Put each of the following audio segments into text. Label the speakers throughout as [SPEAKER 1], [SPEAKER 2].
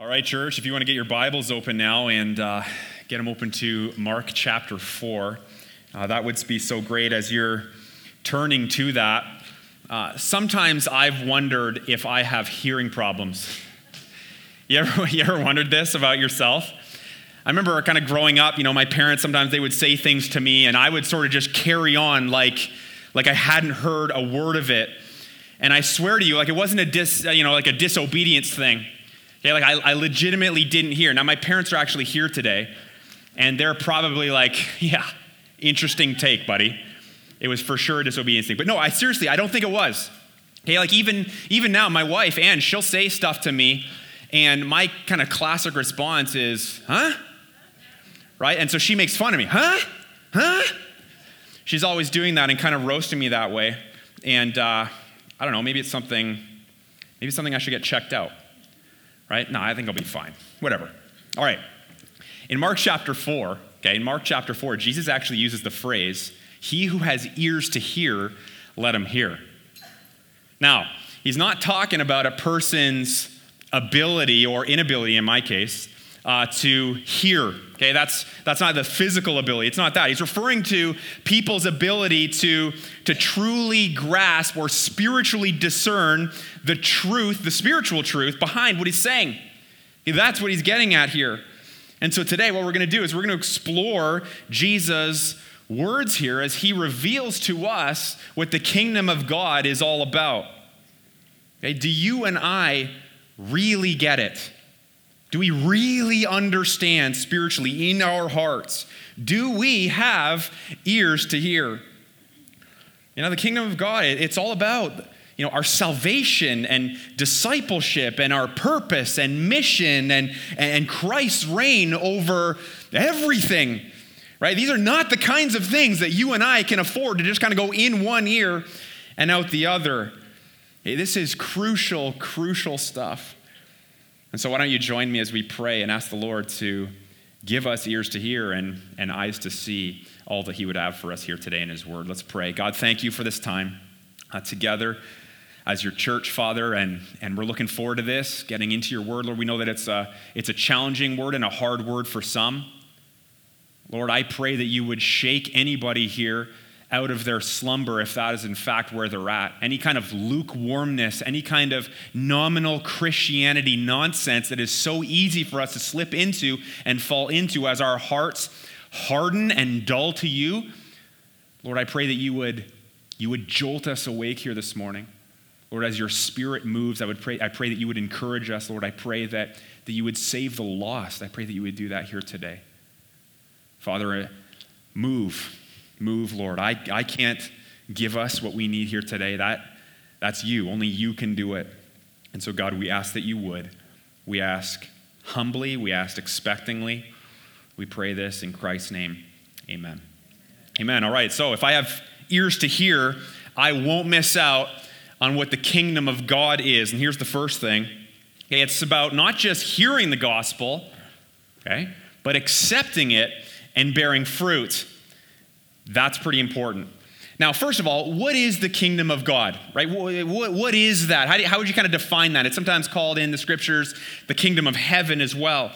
[SPEAKER 1] All right, church, if you want to get your Bibles open now and uh, get them open to Mark chapter 4, uh, that would be so great as you're turning to that. Uh, sometimes I've wondered if I have hearing problems. You ever, you ever wondered this about yourself? I remember kind of growing up, you know, my parents sometimes they would say things to me and I would sort of just carry on like, like I hadn't heard a word of it. And I swear to you, like it wasn't a dis, you know, like a disobedience thing. Okay, like I, I legitimately didn't hear. Now, my parents are actually here today, and they're probably like, yeah, interesting take, buddy. It was for sure a disobedience thing. But no, I seriously, I don't think it was. Okay, like even, even now, my wife, Anne, she'll say stuff to me, and my kind of classic response is, huh? Right? And so she makes fun of me, huh? Huh? She's always doing that and kind of roasting me that way. And uh, I don't know, maybe it's something, maybe it's something I should get checked out right? No, I think I'll be fine. Whatever. All right. In Mark chapter 4, okay, in Mark chapter 4, Jesus actually uses the phrase, He who has ears to hear, let him hear. Now, he's not talking about a person's ability or inability, in my case, uh, to hear. Okay, that's that's not the physical ability. It's not that. He's referring to people's ability to to truly grasp or spiritually discern the truth, the spiritual truth behind what he's saying. That's what he's getting at here. And so today, what we're going to do is we're going to explore Jesus' words here as he reveals to us what the kingdom of God is all about. Okay, do you and I really get it? Do we really understand spiritually in our hearts? Do we have ears to hear? You know, the kingdom of God, it's all about you know, our salvation and discipleship and our purpose and mission and, and Christ's reign over everything, right? These are not the kinds of things that you and I can afford to just kind of go in one ear and out the other. Hey, this is crucial, crucial stuff. And so, why don't you join me as we pray and ask the Lord to give us ears to hear and, and eyes to see all that He would have for us here today in His Word? Let's pray. God, thank you for this time uh, together as your church, Father, and, and we're looking forward to this, getting into your Word. Lord, we know that it's a, it's a challenging word and a hard word for some. Lord, I pray that you would shake anybody here out of their slumber if that is in fact where they're at. Any kind of lukewarmness, any kind of nominal Christianity nonsense that is so easy for us to slip into and fall into as our hearts harden and dull to you. Lord, I pray that you would, you would jolt us awake here this morning. Lord, as your spirit moves, I would pray, I pray that you would encourage us. Lord, I pray that, that you would save the lost. I pray that you would do that here today. Father, uh, move Move, Lord. I, I can't give us what we need here today. That, that's you. Only you can do it. And so, God, we ask that you would. We ask humbly, we ask expectingly. We pray this in Christ's name. Amen. Amen. All right, so if I have ears to hear, I won't miss out on what the kingdom of God is. And here's the first thing okay, it's about not just hearing the gospel, okay, but accepting it and bearing fruit. That's pretty important. Now, first of all, what is the kingdom of God, right? what, what is that? How, do, how would you kind of define that? It's sometimes called in the scriptures the kingdom of heaven as well.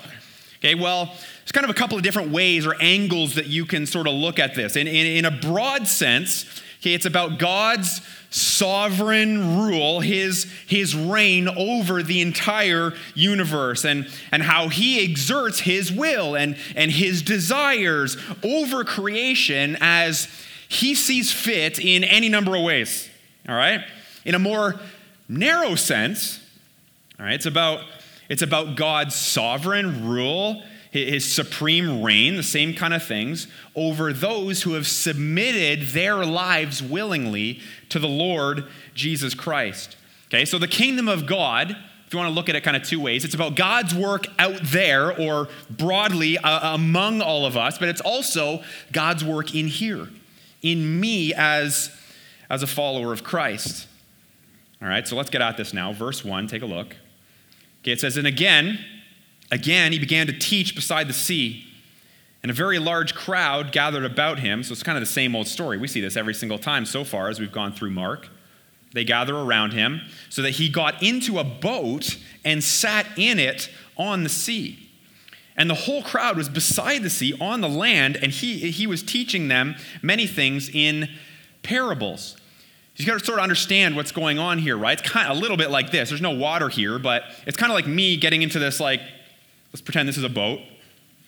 [SPEAKER 1] Okay, well, there's kind of a couple of different ways or angles that you can sort of look at this. In, in, in a broad sense, okay, it's about God's sovereign rule, his, his reign over the entire universe, and, and how he exerts his will and, and his desires over creation as he sees fit in any number of ways. All right? In a more narrow sense, all right, it's about, it's about God's sovereign rule his supreme reign, the same kind of things, over those who have submitted their lives willingly to the Lord Jesus Christ. Okay, so the kingdom of God, if you want to look at it kind of two ways, it's about God's work out there or broadly uh, among all of us, but it's also God's work in here, in me as, as a follower of Christ. All right, so let's get at this now. Verse 1, take a look. Okay, it says, And again, Again, he began to teach beside the sea, and a very large crowd gathered about him. So it's kind of the same old story. We see this every single time so far as we've gone through Mark. They gather around him so that he got into a boat and sat in it on the sea. And the whole crowd was beside the sea on the land, and he, he was teaching them many things in parables. You got to sort of understand what's going on here, right? It's kind of a little bit like this. There's no water here, but it's kind of like me getting into this, like, let's pretend this is a boat,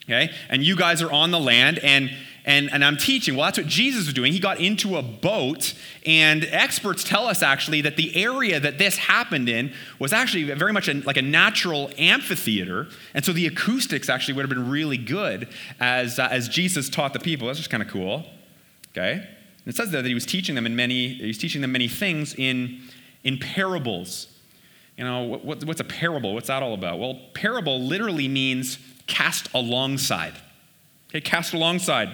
[SPEAKER 1] okay? And you guys are on the land, and and, and I'm teaching. Well, that's what Jesus was doing. He got into a boat, and experts tell us actually that the area that this happened in was actually very much a, like a natural amphitheater. And so the acoustics actually would have been really good as, uh, as Jesus taught the people. That's just kind of cool. Okay? And it says there that he was teaching them in many, he was teaching them many things in, in parables. You know, what, what's a parable? What's that all about? Well, parable literally means cast alongside. Okay, cast alongside.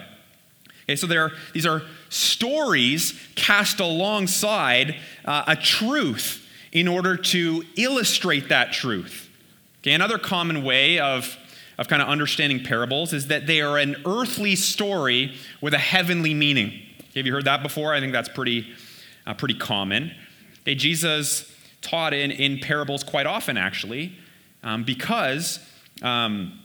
[SPEAKER 1] Okay, so there, are, these are stories cast alongside uh, a truth in order to illustrate that truth. Okay, another common way of, of kind of understanding parables is that they are an earthly story with a heavenly meaning. Okay, have you heard that before? I think that's pretty, uh, pretty common. Okay, Jesus taught in, in parables quite often, actually, um, because um,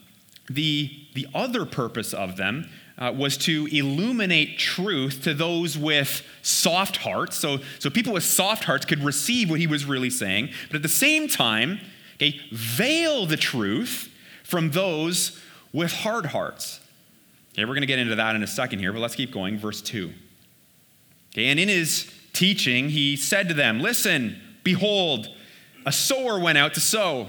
[SPEAKER 1] the, the other purpose of them uh, was to illuminate truth to those with soft hearts. So, so people with soft hearts could receive what he was really saying, but at the same time, okay, veil the truth from those with hard hearts. Okay, we're going to get into that in a second here, but let's keep going. Verse 2. Okay, and in his teaching, he said to them, Listen, behold, a sower went out to sow.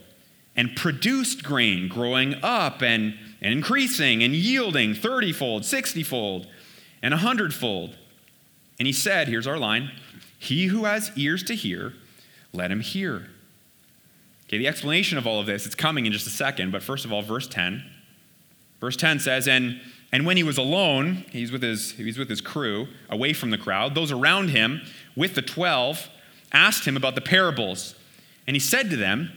[SPEAKER 1] and produced grain, growing up and and increasing and yielding 30 fold, 60 fold, and 100 fold. And he said, here's our line He who has ears to hear, let him hear. Okay, the explanation of all of this, it's coming in just a second, but first of all, verse 10. Verse 10 says, And and when he was alone, he's with his, he's with his crew, away from the crowd, those around him with the twelve asked him about the parables. And he said to them,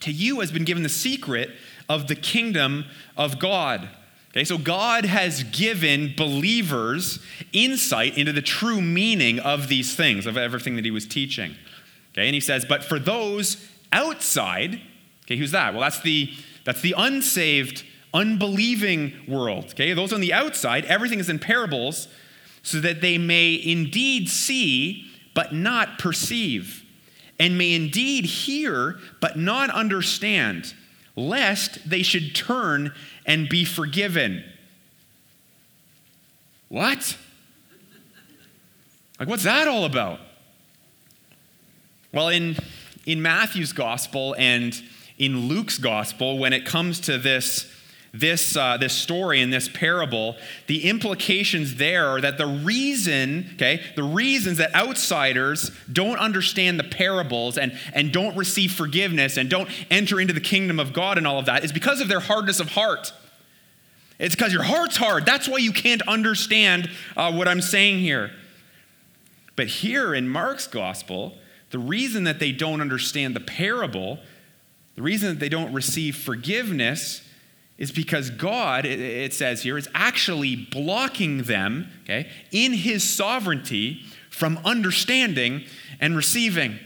[SPEAKER 1] To you has been given the secret of the kingdom of God. Okay, so God has given believers insight into the true meaning of these things, of everything that he was teaching. Okay, and he says, but for those outside, okay, who's that? Well, that's the that's the unsaved, unbelieving world. Okay, those on the outside, everything is in parables, so that they may indeed see, but not perceive, and may indeed hear, but not understand lest they should turn and be forgiven. What? Like, what's that all about? Well, in, in Matthew's gospel and in Luke's gospel, when it comes to this this, uh, this story and this parable, the implications there are that the reason, okay, the reasons that outsiders don't understand the parables and, and don't receive forgiveness and don't enter into the kingdom of God and all of that is because of their hardness of heart. It's because your heart's hard. That's why you can't understand uh, what I'm saying here. But here in Mark's gospel, the reason that they don't understand the parable, the reason that they don't receive forgiveness is because God, it says here, is actually blocking them, okay, in his sovereignty from understanding and receiving.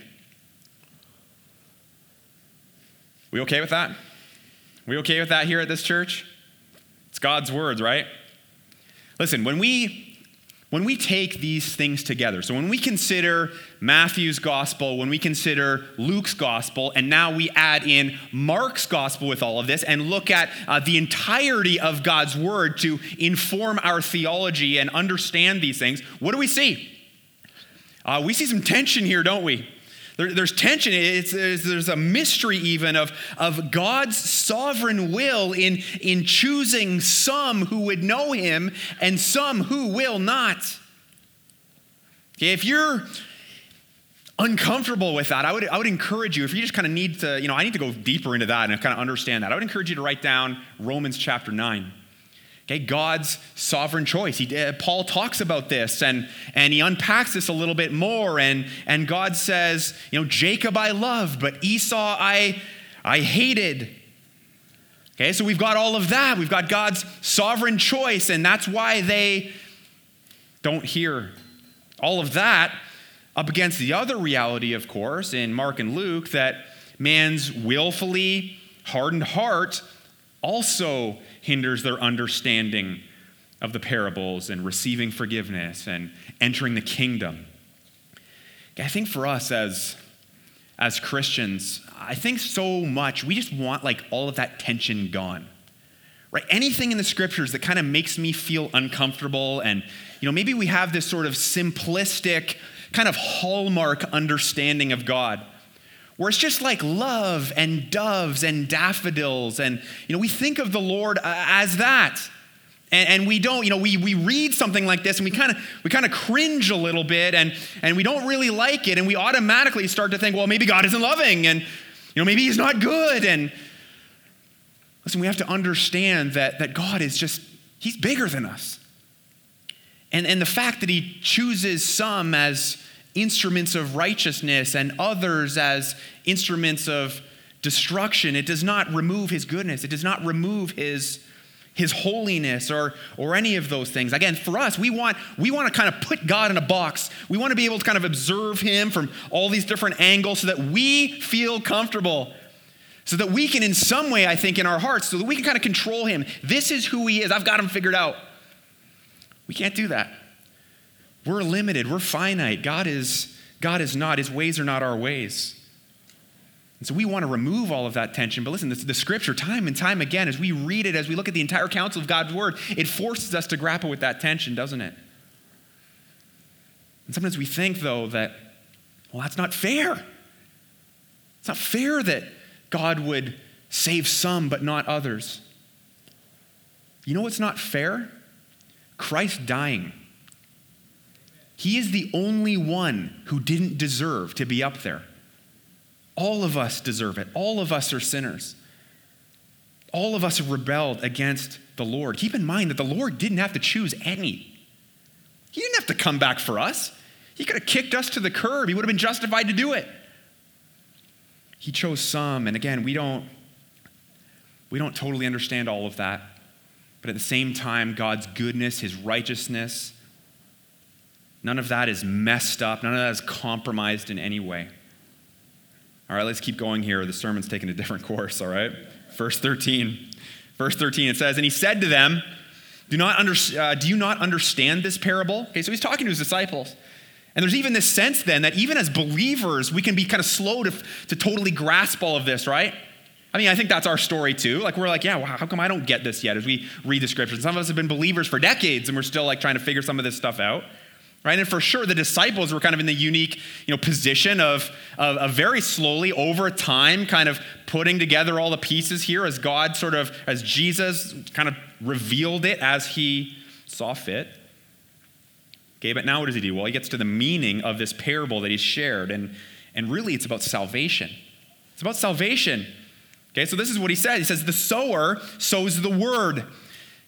[SPEAKER 1] We okay with that? We okay with that here at this church? It's God's words, right? Listen, when we when we take these things together, so when we consider Matthew's gospel, when we consider Luke's gospel, and now we add in Mark's gospel with all of this and look at uh, the entirety of God's word to inform our theology and understand these things, what do we see? Uh, we see some tension here, don't we? There, there's tension. It's, there's, there's, a mystery, even, of, of God's sovereign will in, in choosing some who would know Him and some who will not. Okay, if you're uncomfortable with that, I would, I would encourage you, if you just kind of need to, you know, I need to go deeper into that and kind of understand that, I would encourage you to write down Romans chapter 9. Okay, God's sovereign choice. He, uh, Paul talks about this and, and he unpacks this a little bit more. And, and God says, you know, Jacob I loved, but Esau I, I hated. Okay, so we've got all of that. We've got God's sovereign choice, and that's why they don't hear all of that up against the other reality, of course, in Mark and Luke, that man's willfully hardened heart also hinders their understanding of the parables and receiving forgiveness and entering the kingdom. I think for us as, as Christians, I think so much we just want like all of that tension gone. Right? Anything in the scriptures that kind of makes me feel uncomfortable and you know maybe we have this sort of simplistic kind of hallmark understanding of God where it's just like love and doves and daffodils. And, you know, we think of the Lord as that. And, and, we don't, you know, we, we read something like this and we kind of we kind of cringe a little bit and, and we don't really like it. And we automatically start to think, well, maybe God isn't loving and, you know, maybe he's not good. And listen, we have to understand that, that God is just, he's bigger than us. And, and the fact that he chooses some as instruments of righteousness and others as instruments of destruction. It does not remove his goodness, it does not remove his, his holiness or, or any of those things. Again, for us, we want, we want to kind of put God in a box. We want to be able to kind of observe him from all these different angles so that we feel comfortable. So that we can, in some way, I think, in our hearts, so that we can kind of control him. This is who he is. I've got him figured out. We can't do that. We're limited, we're finite. God is, God is not. His ways are not our ways. And so we want to remove all of that tension. But listen, the, the, scripture, time and time again, as we read it, as we look at the entire counsel of God's word, it forces us to grapple with that tension, doesn't it? And sometimes we think, though, that, well, that's not fair. It's not fair that God would save some but not others. You know what's not fair? Christ dying. He is the only one who didn't deserve to be up there. All of us deserve it. All of us are sinners. All of us have rebelled against the Lord. Keep in mind that the Lord didn't have to choose any. He didn't have to come back for us. He could have kicked us to the curb. He would have been justified to do it. He chose some, and again, we don't we don't totally understand all of that. But at the same time, God's goodness, his righteousness, None of that is messed up. None of that is compromised in any way. All right, let's keep going here. The sermon's taking a different course, all right? Verse 13. Verse 13, it says, And he said to them, Do, not under, uh, do you not understand this parable? Okay, so he's talking to his disciples. And there's even this sense then that even as believers, we can be kind of slow to, to totally grasp all of this, right? I mean, I think that's our story too. Like, we're like, yeah, well, how come I don't get this yet as we read the scriptures? Some of us have been believers for decades and we're still like trying to figure some of this stuff out right? And for sure the disciples were kind of in the unique you know position of, of, of, very slowly over time kind of putting together all the pieces here as god sort of as jesus kind of revealed it as he saw fit. Okay but now what does he do? Well he gets to the meaning of this parable that he's shared and and really it's about salvation. It's about salvation. Okay so this is what he says. He says the sower sows the word.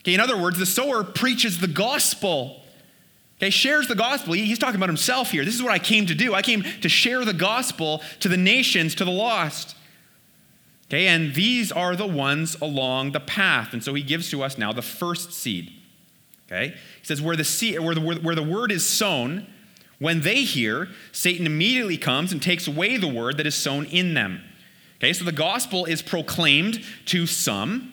[SPEAKER 1] Okay in other words the sower preaches the gospel Okay, shares the gospel. He's talking about himself here. This is what I came to do. I came to share the gospel to the nations, to the lost. Okay, and these are the ones along the path. And so he gives to us now the first seed. Okay, he says, where the, seed, where the, where the word is sown, when they hear, Satan immediately comes and takes away the word that is sown in them. Okay, so the gospel is proclaimed to some,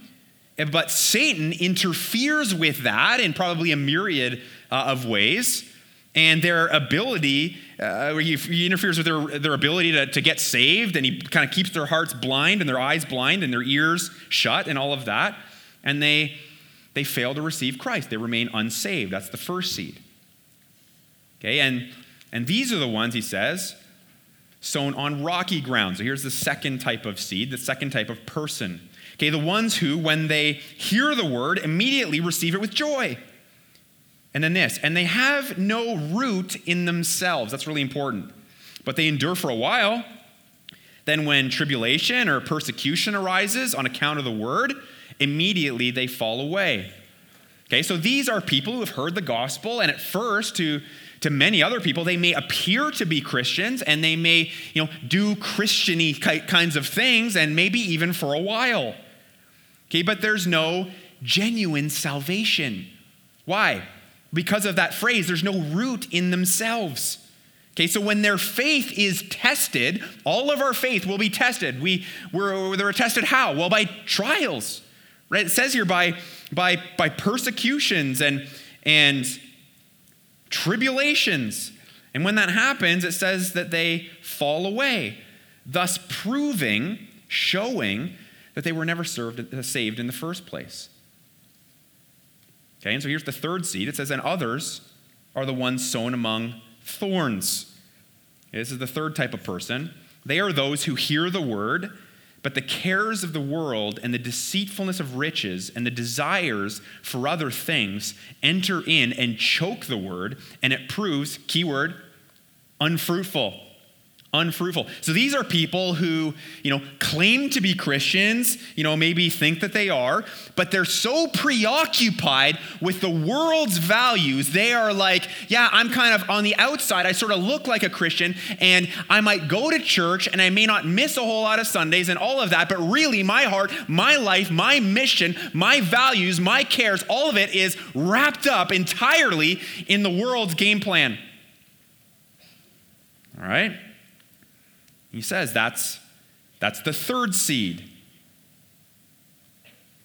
[SPEAKER 1] but Satan interferes with that in probably a myriad uh, of ways. And their ability, uh, he, he, interferes with their, their ability to, to get saved, and he kind of keeps their hearts blind and their eyes blind and their ears shut and all of that. And they, they fail to receive Christ. They remain unsaved. That's the first seed. Okay, and, and these are the ones, he says, sown on rocky ground. So here's the second type of seed, the second type of person. Okay, the ones who, when they hear the word, immediately receive it with joy. And then this, and they have no root in themselves. That's really important. but they endure for a while. Then, when tribulation or persecution arises on account of the word, immediately they fall away. Okay, so these are people who have heard the gospel, and at first, to, to many other people, they may appear to be Christians and they may, you know, do Christiany kinds of things, and maybe even for a while. Okay, but there's no genuine salvation. Why? Because of that phrase, there's no root in themselves. Okay, so when their faith is tested, all of our faith will be tested. We, we're, they're tested how? Well, by trials. Right? It says here by, by, by persecutions and, and tribulations. And when that happens, it says that they fall away, thus proving, showing that they were never served, uh, saved in the first place. Okay, and so here's the third seed. It says, and others are the ones sown among thorns. This is the third type of person. They are those who hear the word, but the cares of the world and the deceitfulness of riches and the desires for other things enter in and choke the word, and it proves, keyword, unfruitful unfruitful. So these are people who, you know, claim to be Christians, you know, maybe think that they are, but they're so preoccupied with the world's values. They are like, yeah, I'm kind of on the outside. I sort of look like a Christian and I might go to church and I may not miss a whole lot of Sundays and all of that, but really my heart, my life, my mission, my values, my cares, all of it is wrapped up entirely in the world's game plan. All right? He says that's, that's the third seed.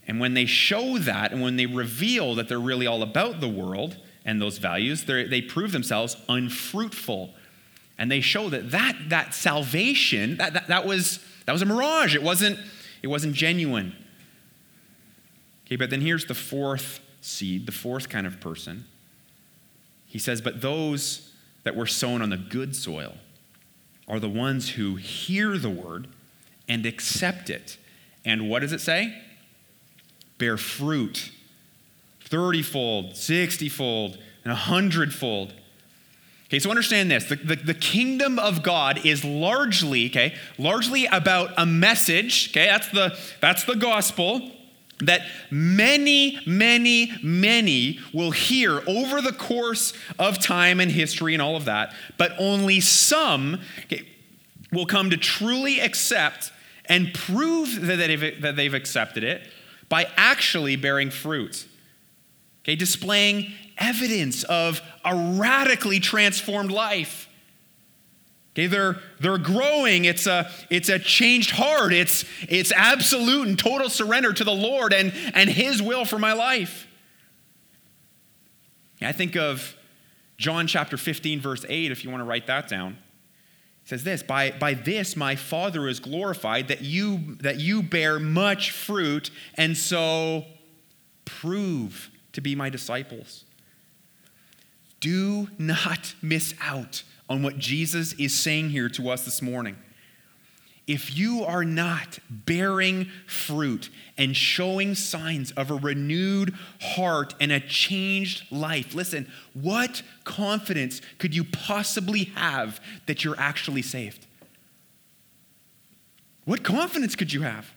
[SPEAKER 1] And when they show that and when they reveal that they're really all about the world and those values, they prove themselves unfruitful. And they show that that, that salvation, that, that, that, was, that was a mirage. It wasn't, it wasn't genuine. Okay, but then here's the fourth seed, the fourth kind of person. He says, But those that were sown on the good soil, are the ones who hear the word and accept it. And what does it say? Bear fruit 30 fold, 60 fold, and 100 fold. Okay, so understand this. The, the, the, kingdom of God is largely, okay, largely about a message, okay, that's the, that's the gospel, that many, many, many will hear over the course of time and history and all of that, but only some will come to truly accept and prove that they've, that they've accepted it by actually bearing fruit. Okay, displaying evidence of a radically transformed life. Okay, they're, they're growing. It's a, it's a changed heart. It's, it's absolute and total surrender to the Lord and, and His will for my life. I think of John chapter 15, verse 8, if you want to write that down. It says this by, by this my Father is glorified, that you, that you bear much fruit, and so prove to be my disciples. Do not miss out on what Jesus is saying here to us this morning. If you are not bearing fruit and showing signs of a renewed heart and a changed life, listen, what confidence could you possibly have that you're actually saved? What confidence could you have?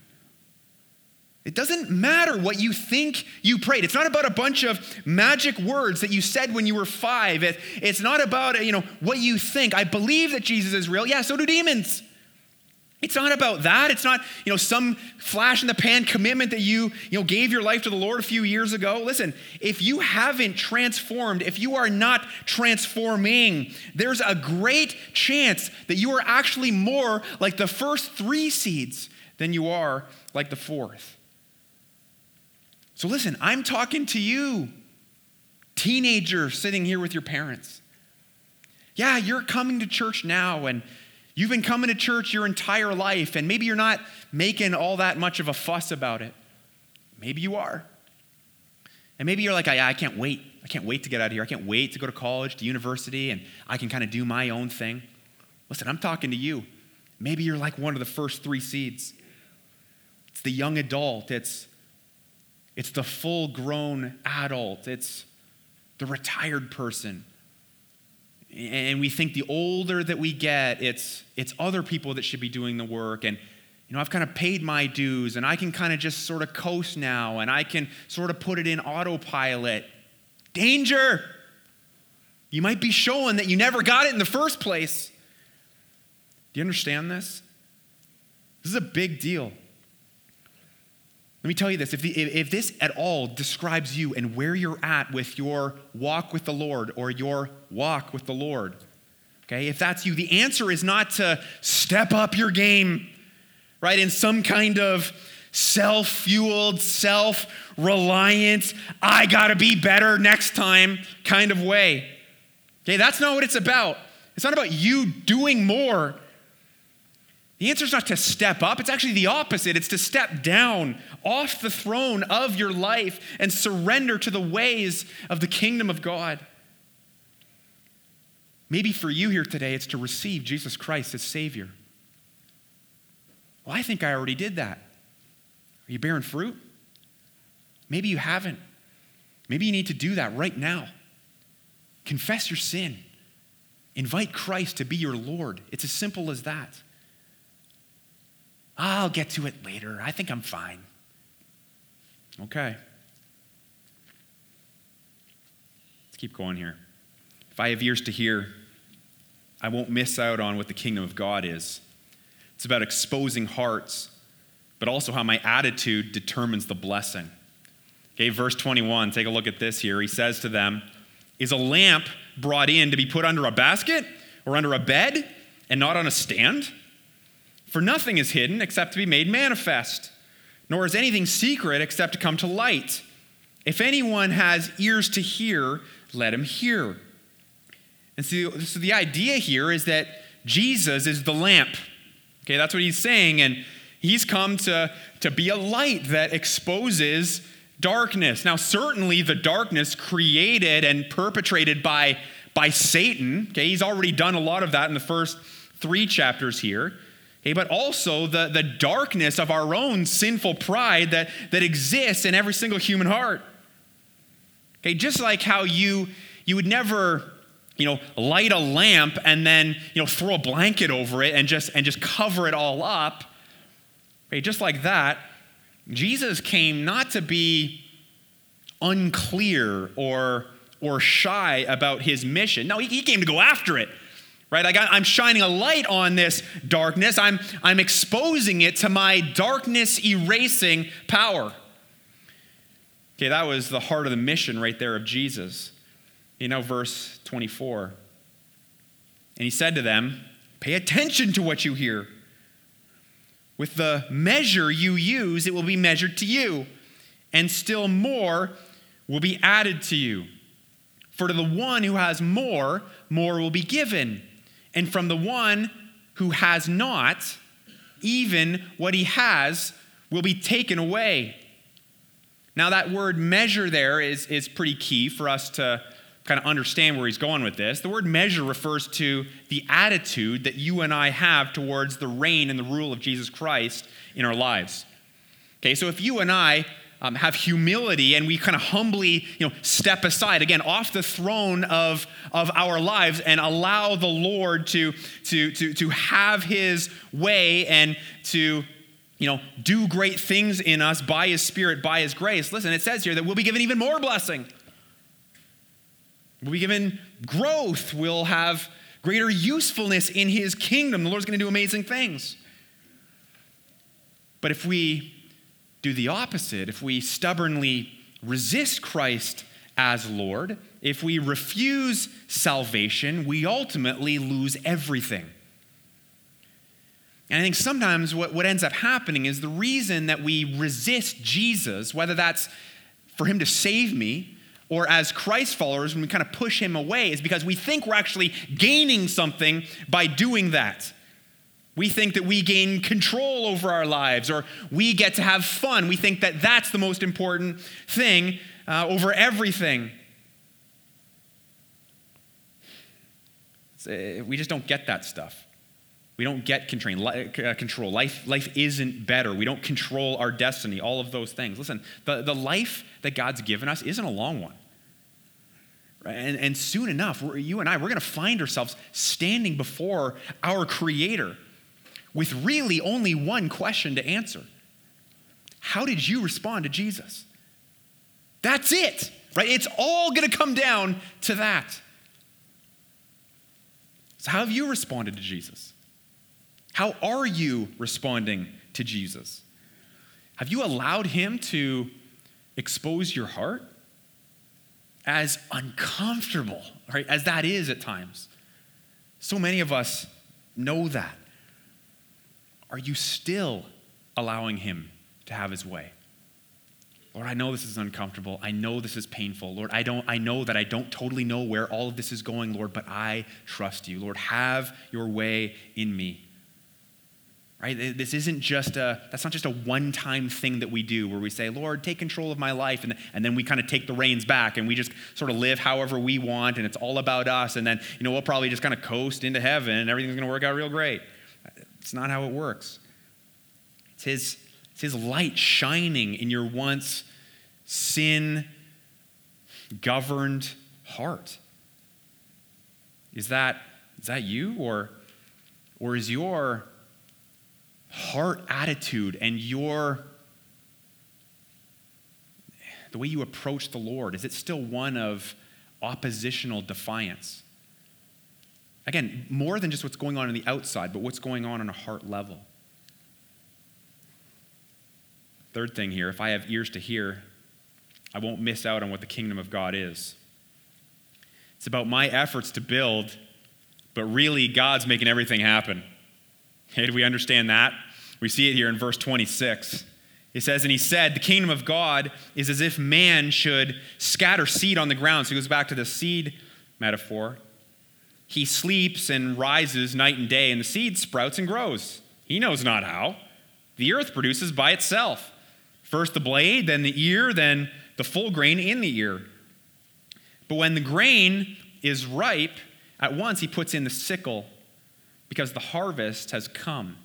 [SPEAKER 1] It doesn't matter what you think you prayed. It's not about a bunch of magic words that you said when you were five. It, it's not about you know what you think. I believe that Jesus is real. Yeah, so do demons. It's not about that. It's not, you know, some flash in the pan commitment that you, you know, gave your life to the Lord a few years ago. Listen, if you haven't transformed, if you are not transforming, there's a great chance that you are actually more like the first three seeds than you are like the fourth. So listen, I'm talking to you, teenager sitting here with your parents. Yeah, you're coming to church now and you've been coming to church your entire life, and maybe you're not making all that much of a fuss about it. Maybe you are. And maybe you're like, I, I can't wait. I can't wait to get out of here. I can't wait to go to college, to university, and I can kind of do my own thing. Listen, I'm talking to you. Maybe you're like one of the first three seeds. It's the young adult, it's it's the full grown adult, it's the retired person. And we think the older that we get, it's, it's other people that should be doing the work. And, you know, I've kind of paid my dues and I can kind of just sort of coast now and I can sort of put it in autopilot. Danger! You might be showing that you never got it in the first place. Do you understand this? This is a big deal. Let me tell you this if, the, if this at all describes you and where you're at with your walk with the Lord or your walk with the Lord, okay, if that's you, the answer is not to step up your game, right, in some kind of self fueled, self reliant, I gotta be better next time kind of way. Okay, that's not what it's about. It's not about you doing more. The answer is not to step up, it's actually the opposite. It's to step down off the throne of your life and surrender to the ways of the kingdom of God. Maybe for you here today, it's to receive Jesus Christ as Savior. Well, I think I already did that. Are you bearing fruit? Maybe you haven't. Maybe you need to do that right now. Confess your sin. Invite Christ to be your Lord. It's as simple as that. I'll get to it later. I think I'm fine. Okay. Let's keep going here. If I have ears to hear, I won't miss out on what the kingdom of God is. It's about exposing hearts, but also how my attitude determines the blessing. Okay, verse 21, take a look at this here. He says to them, Is a lamp brought in to be put under a basket or under a bed and not on a stand? For nothing is hidden except to be made manifest, nor is anything secret except to come to light. If anyone has ears to hear, let him hear. And so, so the idea here is that Jesus is the lamp. Okay, that's what he's saying. And he's come to, to be a light that exposes darkness. Now, certainly the darkness created and perpetrated by, by Satan. Okay, he's already done a lot of that in the first three chapters here. Okay, but also the, the darkness of our own sinful pride that, that exists in every single human heart. Okay, just like how you, you would never you know, light a lamp and then, you know, throw a blanket over it and just and just cover it all up. Okay, just like that, Jesus came not to be unclear or or shy about his mission. No, he, he came to go after it right? Like I'm shining a light on this darkness. I'm, I'm exposing it to my darkness erasing power. Okay, that was the heart of the mission right there of Jesus. You know, verse 24. And he said to them, Pay attention to what you hear. With the measure you use, it will be measured to you, and still more will be added to you. For to the one who has more, more will be given and from the one who has not, even what he has will be taken away. Now, that word measure there is, is pretty key for us to kind of understand where he's going with this. The word measure refers to the attitude that you and I have towards the reign and the rule of Jesus Christ in our lives. Okay, so if you and I um, have humility and we kind of humbly you know, step aside, again, off the throne of, of our lives and allow the Lord to, to, to, to have his way and to you know, do great things in us by his spirit, by his grace. Listen, it says here that we'll be given even more blessing. We'll be given growth. We'll have greater usefulness in his kingdom. The Lord's going to do amazing things. But if we do the opposite, if we stubbornly resist Christ as Lord, if we refuse salvation, we ultimately lose everything. And I think sometimes what, what ends up happening is the reason that we resist Jesus, whether that's for him to save me or as Christ followers, when we kind of push him away, is because we think we're actually gaining something by doing that. We think that we gain control over our lives or we get to have fun. We think that that's the most important thing uh, over everything. Uh, we just don't get that stuff. We don't get uh, control. Life, life isn't better. We don't control our destiny, all of those things. Listen, the, the life that God's given us isn't a long one. And, and soon enough, you and I, we're going to find ourselves standing before our Creator with really only one question to answer How did you respond to Jesus? That's it, right? It's all going to come down to that. So, how have you responded to Jesus? How are you responding to Jesus? Have you allowed Him to expose your heart? As uncomfortable, right, as that is at times. So many of us know that. Are you still allowing Him to have His way? Lord, I know this is uncomfortable. I know this is painful. Lord, I don't I know that I don't totally know where all of this is going, Lord, but I trust you. Lord, have your way in me. Right? This isn't just a that's not just a one-time thing that we do where we say, "Lord, take control of my life." And, and then we kind of take the reins back and we just sort of live however we want and it's all about us and then, you know, we'll probably just kind of coast into heaven and everything's going to work out real great. It's not how it works. It's his it's his light shining in your once sin governed heart. Is that, is that you? Or, or is your heart attitude and your the way you approach the Lord, is it still one of oppositional defiance? Again, more than just what's going on on the outside, but what's going on on a heart level. Third thing here if I have ears to hear, I won't miss out on what the kingdom of God is. It's about my efforts to build, but really God's making everything happen. Hey, do we understand that? We see it here in verse 26. He says, And he said, The kingdom of God is as if man should scatter seed on the ground. So he goes back to the seed metaphor. He sleeps and rises night and day, and the seed sprouts and grows. He knows not how. The earth produces by itself. First the blade, then the ear, then the full grain in the ear. But when the grain is ripe, at once he puts in the sickle because the harvest has come.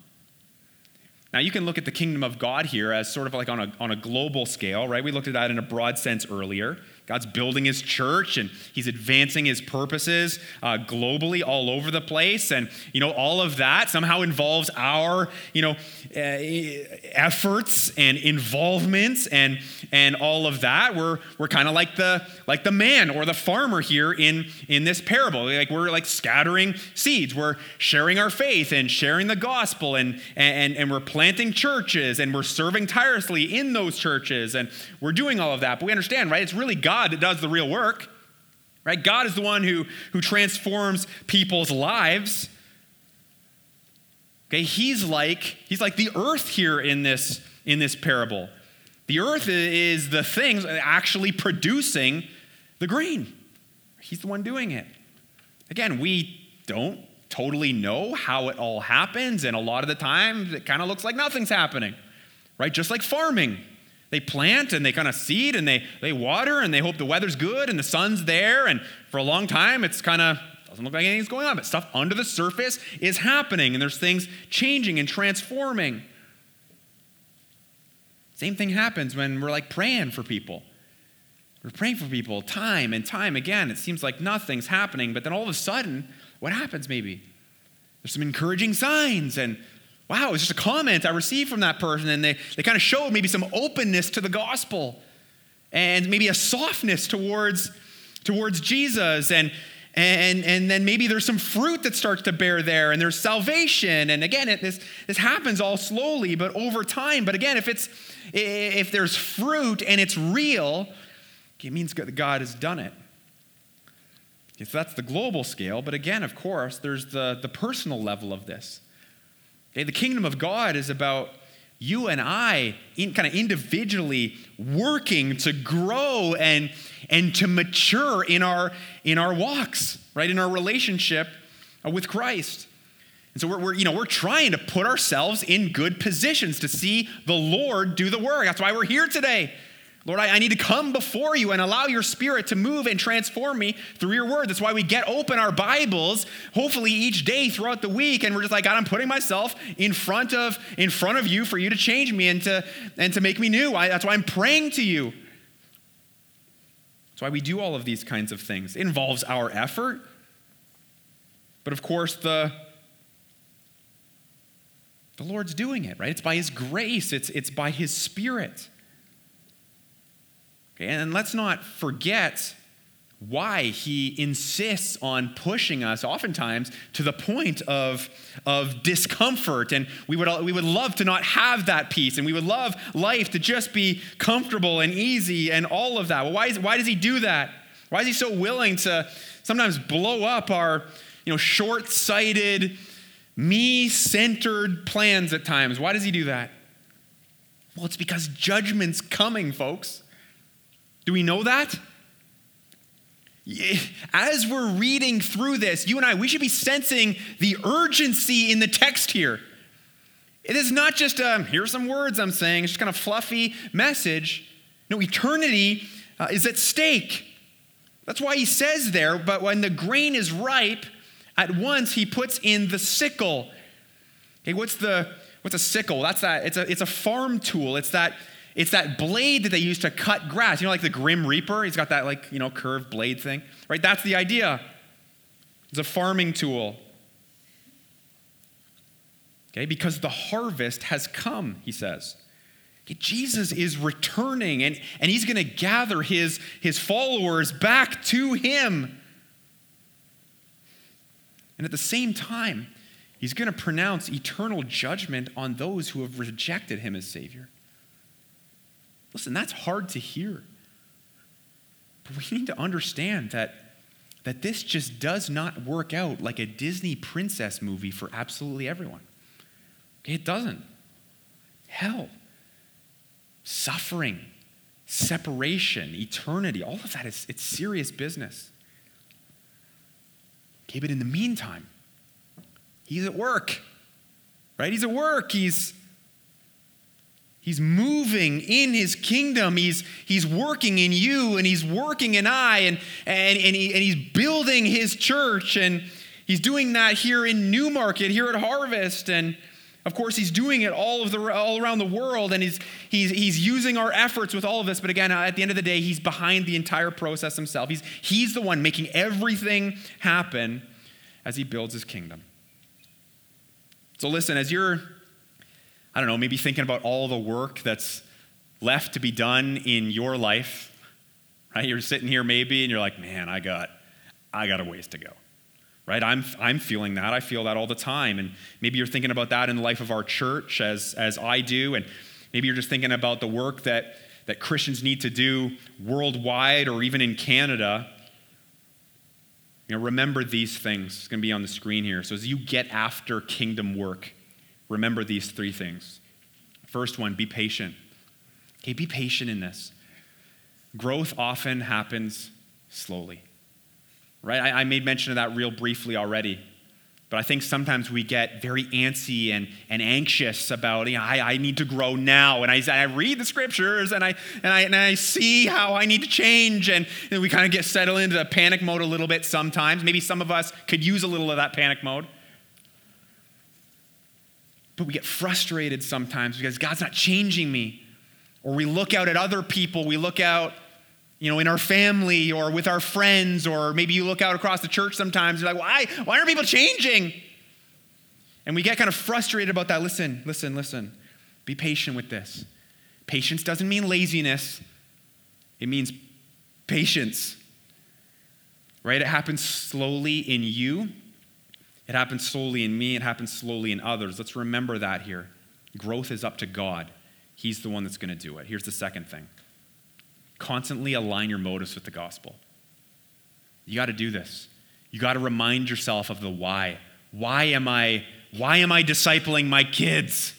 [SPEAKER 1] Now, you can look at the kingdom of God here as sort of like on a, on a global scale, right? We looked at that in a broad sense earlier. God's building his church and he's advancing his purposes uh, globally all over the place. And, you know, all of that somehow involves our, you know, uh, efforts and involvements and, and all of that. We're, we're kind of like the, like the man or the farmer here in, in this parable. Like we're like scattering seeds. We're sharing our faith and sharing the gospel and, and, and we're planting churches and we're serving tirelessly in those churches and we're doing all of that. But we understand, right? It's really God God that does the real work, right? God is the one who, who transforms people's lives. Okay, he's like, he's like the earth here in this, in this parable. The earth is the things actually producing the grain. He's the one doing it. Again, we don't totally know how it all happens, and a lot of the time it kind of looks like nothing's happening, right? Just like farming. They plant and they kind of seed and they, they water and they hope the weather's good and the sun's there. And for a long time, it's kind of doesn't look like anything's going on, but stuff under the surface is happening and there's things changing and transforming. Same thing happens when we're like praying for people. We're praying for people time and time again. It seems like nothing's happening, but then all of a sudden, what happens maybe? There's some encouraging signs and wow, it was just a comment I received from that person, and they, they kind of showed maybe some openness to the gospel and maybe a softness towards, towards Jesus. And, and, and then maybe there's some fruit that starts to bear there, and there's salvation. And again, it, this, this happens all slowly, but over time. But again, if, it's, if there's fruit and it's real, it means God has done it. So that's the global scale. But again, of course, there's the, the personal level of this. Okay, the kingdom of God is about you and I in, kind of individually working to grow and, and to mature in our, in our walks, right? In our relationship uh, with Christ. And so we're, we're, you know, we're trying to put ourselves in good positions to see the Lord do the work. That's why we're here today. Lord, I, I, need to come before you and allow your spirit to move and transform me through your word. That's why we get open our Bibles, hopefully each day throughout the week, and we're just like, God, I'm putting myself in front of, in front of you for you to change me and to, and to make me new. I, that's why I'm praying to you. That's why we do all of these kinds of things. It involves our effort. But of course, the, the Lord's doing it, right? It's by His grace, it's, it's by His Spirit. And let's not forget why he insists on pushing us oftentimes to the point of, of discomfort. And we would, we would love to not have that peace and we would love life to just be comfortable and easy and all of that. Well why, is, why does he do that? Why is he so willing to sometimes blow up our you know short-sighted me-centered plans at times? Why does he do that? Well it's because judgment's coming folks do we know that as we're reading through this, you and I, we should be sensing the urgency in the text here. It is not just, um, here's some words I'm saying, it's just kind of fluffy message. No, eternity uh, is at stake. That's why he says there, but when the grain is ripe, at once he puts in the sickle. Okay, what's the what's a sickle? That's that, it's a it's a farm tool. It's that it's that blade that they use to cut grass. You know, like the Grim Reaper? He's got that, like, you know, curved blade thing, right? That's the idea. It's a farming tool. Okay, because the harvest has come, he says. Okay, Jesus is returning and, and he's going to gather his, his followers back to him. And at the same time, he's going to pronounce eternal judgment on those who have rejected him as Savior. Listen, that's hard to hear. But we need to understand that, that this just does not work out like a Disney princess movie for absolutely everyone. It doesn't. Hell, suffering, separation, eternity, all of that is it's serious business. Okay, but in the meantime, he's at work. Right? He's at work. He's He's moving in his kingdom. He's, he's working in you and he's working in I and, and, and, he, and he's building his church. And he's doing that here in Newmarket, here at Harvest. And of course, he's doing it all, of the, all around the world. And he's, he's, he's using our efforts with all of this. But again, at the end of the day, he's behind the entire process himself. He's, he's the one making everything happen as he builds his kingdom. So listen, as you're I don't know, maybe thinking about all the work that's left to be done in your life. Right? You're sitting here maybe and you're like, man, I got, I got a ways to go. Right? I'm, I'm feeling that. I feel that all the time. And maybe you're thinking about that in the life of our church as, as I do. And maybe you're just thinking about the work that, that Christians need to do worldwide or even in Canada. You know, remember these things. It's going to be on the screen here. So as you get after kingdom work, remember these three things. First one, be patient. Okay, be patient in this. Growth often happens slowly, right? I, I made mention of that real briefly already. But I think sometimes we get very antsy and, and anxious about, you know, I, I need to grow now. And I, I read the scriptures and I, and, I, and I see how I need to change. And, and we kind of get settled into the panic mode a little bit sometimes. Maybe some of us could use a little of that panic mode. We get frustrated sometimes because God's not changing me. Or we look out at other people, we look out, you know, in our family or with our friends, or maybe you look out across the church sometimes, you're like, why, why aren't people changing? And we get kind of frustrated about that. Listen, listen, listen. Be patient with this. Patience doesn't mean laziness, it means patience. Right? It happens slowly in you it happens slowly in me, it happens slowly in others. Let's remember that here. Growth is up to God, He's the one that's going to do it. Here's the second thing constantly align your motives with the gospel. You got to do this. You got to remind yourself of the why. Why am I why am I discipling my kids?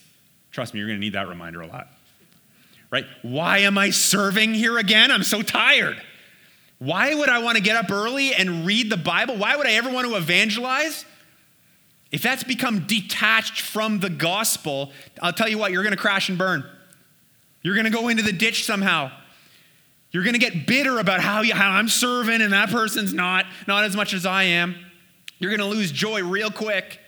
[SPEAKER 1] Trust me, you're going to need that reminder a lot. Right? Why am I serving here again? I'm so tired. Why would I want to get up early and read the Bible? Why would I ever want to evangelize? If that's become detached from the gospel, I'll tell you what, you're going to crash and burn. You're going to go into the ditch somehow. You're going to get bitter about how, you, how I'm serving and that person's not, not as much as I am. You're going to lose joy real quick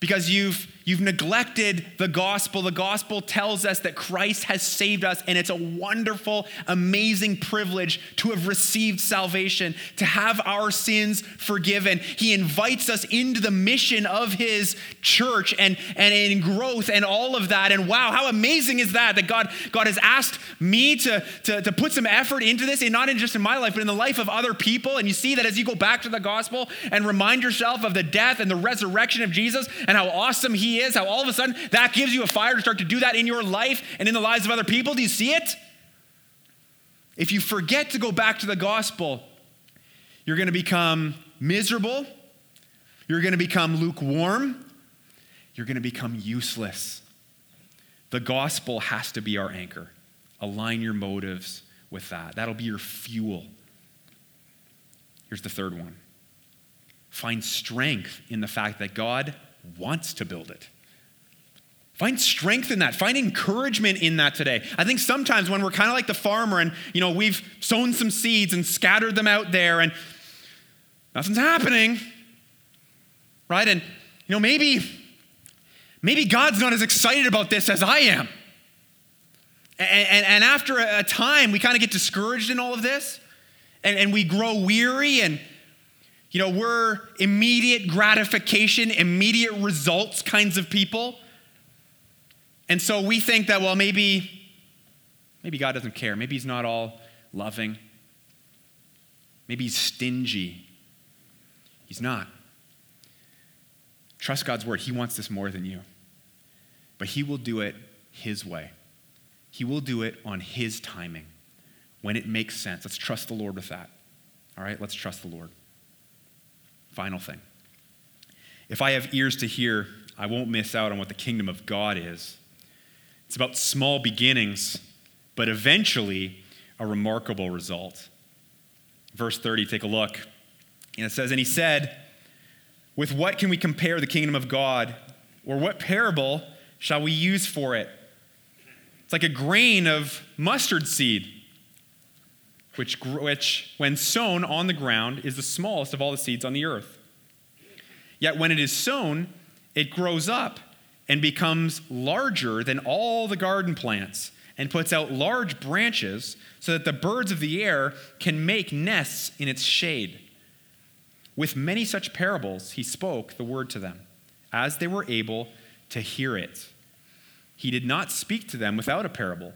[SPEAKER 1] because you've, You've neglected the gospel. The gospel tells us that Christ has saved us, and it's a wonderful, amazing privilege to have received salvation, to have our sins forgiven. He invites us into the mission of His church and, and in growth and all of that. And wow, how amazing is that? That God, God has asked me to, to, to put some effort into this, and not in just in my life, but in the life of other people. And you see that as you go back to the gospel and remind yourself of the death and the resurrection of Jesus and how awesome He is, how all of a sudden that gives you a fire to start to do that in your life and in the lives of other people. Do you see it? If you forget to go back to the gospel, you're going to become miserable, you're going to become lukewarm, you're going to become useless. The gospel has to be our anchor. Align your motives with that. That'll be your fuel. Here's the third one find strength in the fact that God wants to build it. Find strength in that. Find encouragement in that today. I think sometimes when we're kind of like the farmer and, you know, we've sown some seeds and scattered them out there and nothing's happening, right? And, you know, maybe, maybe God's not as excited about this as I am. And, and, and after a time, we kind of get discouraged in all of this and, and we grow weary and, you know, we're immediate gratification, immediate results kinds of people. And so we think that, well, maybe, maybe God doesn't care. Maybe He's not all loving. Maybe He's stingy. He's not. Trust God's word. He wants this more than you. But He will do it His way, He will do it on His timing when it makes sense. Let's trust the Lord with that. All right, let's trust the Lord. Final thing. If I have ears to hear, I won't miss out on what the kingdom of God is. It's about small beginnings, but eventually a remarkable result. Verse 30, take a look. And it says, And he said, With what can we compare the kingdom of God? Or what parable shall we use for it? It's like a grain of mustard seed, which, which, when sown on the ground, is the smallest of all the seeds on the earth. Yet when it is sown, it grows up and becomes larger than all the garden plants and puts out large branches so that the birds of the air can make nests in its shade. With many such parables, he spoke the word to them, as they were able to hear it. He did not speak to them without a parable,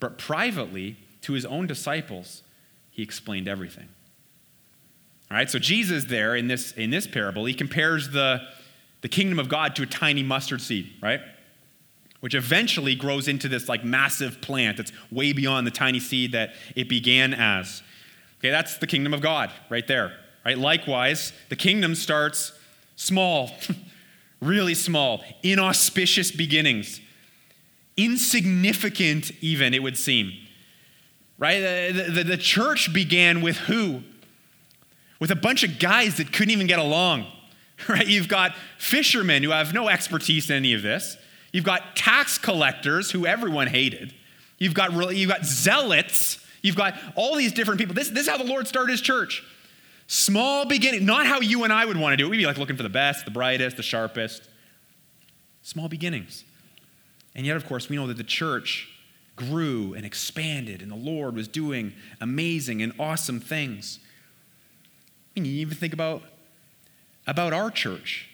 [SPEAKER 1] but privately to his own disciples, he explained everything. All right, so Jesus there in this, in this parable, he compares the the kingdom of God to a tiny mustard seed, right? Which eventually grows into this like massive plant that's way beyond the tiny seed that it began as. Okay, that's the kingdom of God right there, right? Likewise, the kingdom starts small, really small, inauspicious beginnings, insignificant even, it would seem, right? The, the, the church began with who? With a bunch of guys that couldn't even get along right? You've got fishermen who have no expertise in any of this. You've got tax collectors who everyone hated. You've got, you've got zealots. You've got all these different people. This, this is how the Lord started his church. Small beginning, not how you and I would want to do it. We'd be like looking for the best, the brightest, the sharpest. Small beginnings. And yet, of course, we know that the church grew and expanded, and the Lord was doing amazing and awesome things. I mean, you even think about about our church.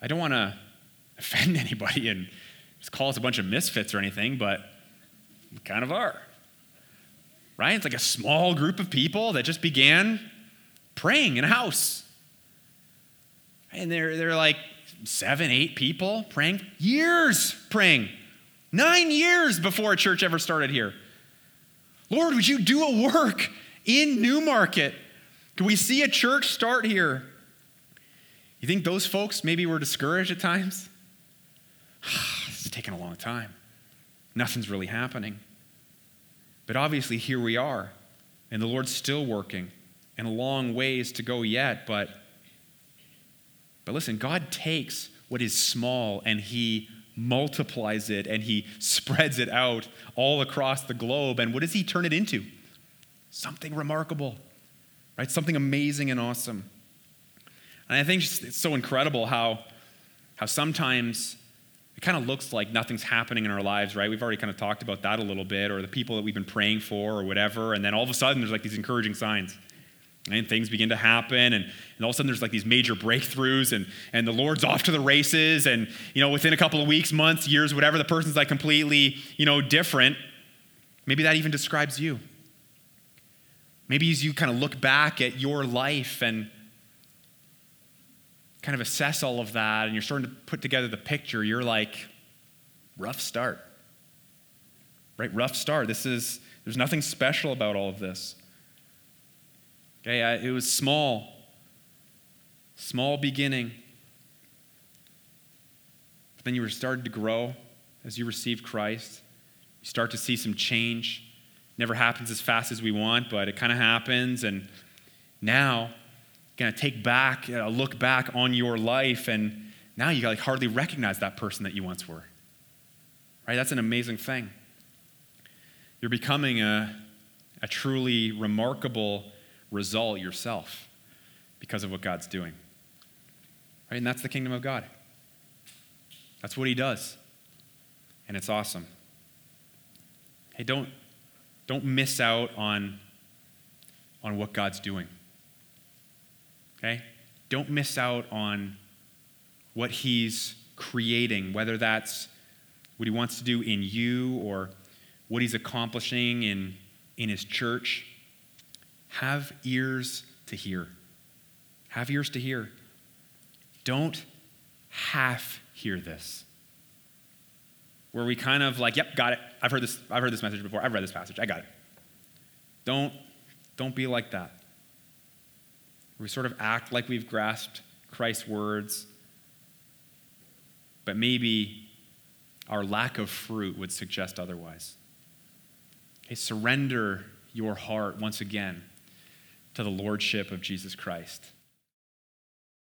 [SPEAKER 1] I don't want to offend anybody and just call us a bunch of misfits or anything, but we kind of are. Right? It's like a small group of people that just began praying in a house. And they're, they're like seven, eight people praying, years praying, nine years before a church ever started here. Lord, would you do a work in Newmarket? Can we see a church start here? You think those folks maybe were discouraged at times? it's taking a long time. Nothing's really happening. But obviously, here we are, and the Lord's still working, and a long ways to go yet. But, but listen, God takes what is small and He multiplies it and He spreads it out all across the globe. And what does He turn it into? Something remarkable, right? Something amazing and awesome. And I think it's so incredible how how sometimes it kind of looks like nothing's happening in our lives, right? We've already kind of talked about that a little bit, or the people that we've been praying for, or whatever. And then all of a sudden, there's like these encouraging signs. And things begin to happen, and, and all of a sudden there's like these major breakthroughs, and, and the Lord's off to the races, and you know, within a couple of weeks, months, years, whatever, the person's like completely, you know, different. Maybe that even describes you. Maybe as you kind of look back at your life and kind of assess all of that and you're starting to put together the picture, you're like, rough start. Right? Rough start. This is, there's nothing special about all of this. Okay, I, it was small, small beginning. But then you were started to grow as you received Christ. You start to see some change. Never happens as fast as we want, but it kind of happens. And now to take back, uh, look back on your life, and now you like hardly recognize that person that you once were. Right? That's an amazing thing. You're becoming a, a truly remarkable result yourself because of what God's doing. Right? And that's the kingdom of God. That's what he does. And it's awesome. Hey, don't, don't miss out on, on what God's doing. Okay? Don't miss out on what He's creating, whether that's what He wants to do in you or what He's accomplishing in, in His church. Have ears to hear. Have ears to hear. Don't half hear this. Where we kind of like, yep, got it. I've heard this, I've heard this message before. I've read this passage. I got it. Don't, don't be like that we sort of act like we've grasped Christ's words, but maybe our lack of fruit would suggest otherwise. Okay, surrender your heart once again to the Lordship of Jesus Christ.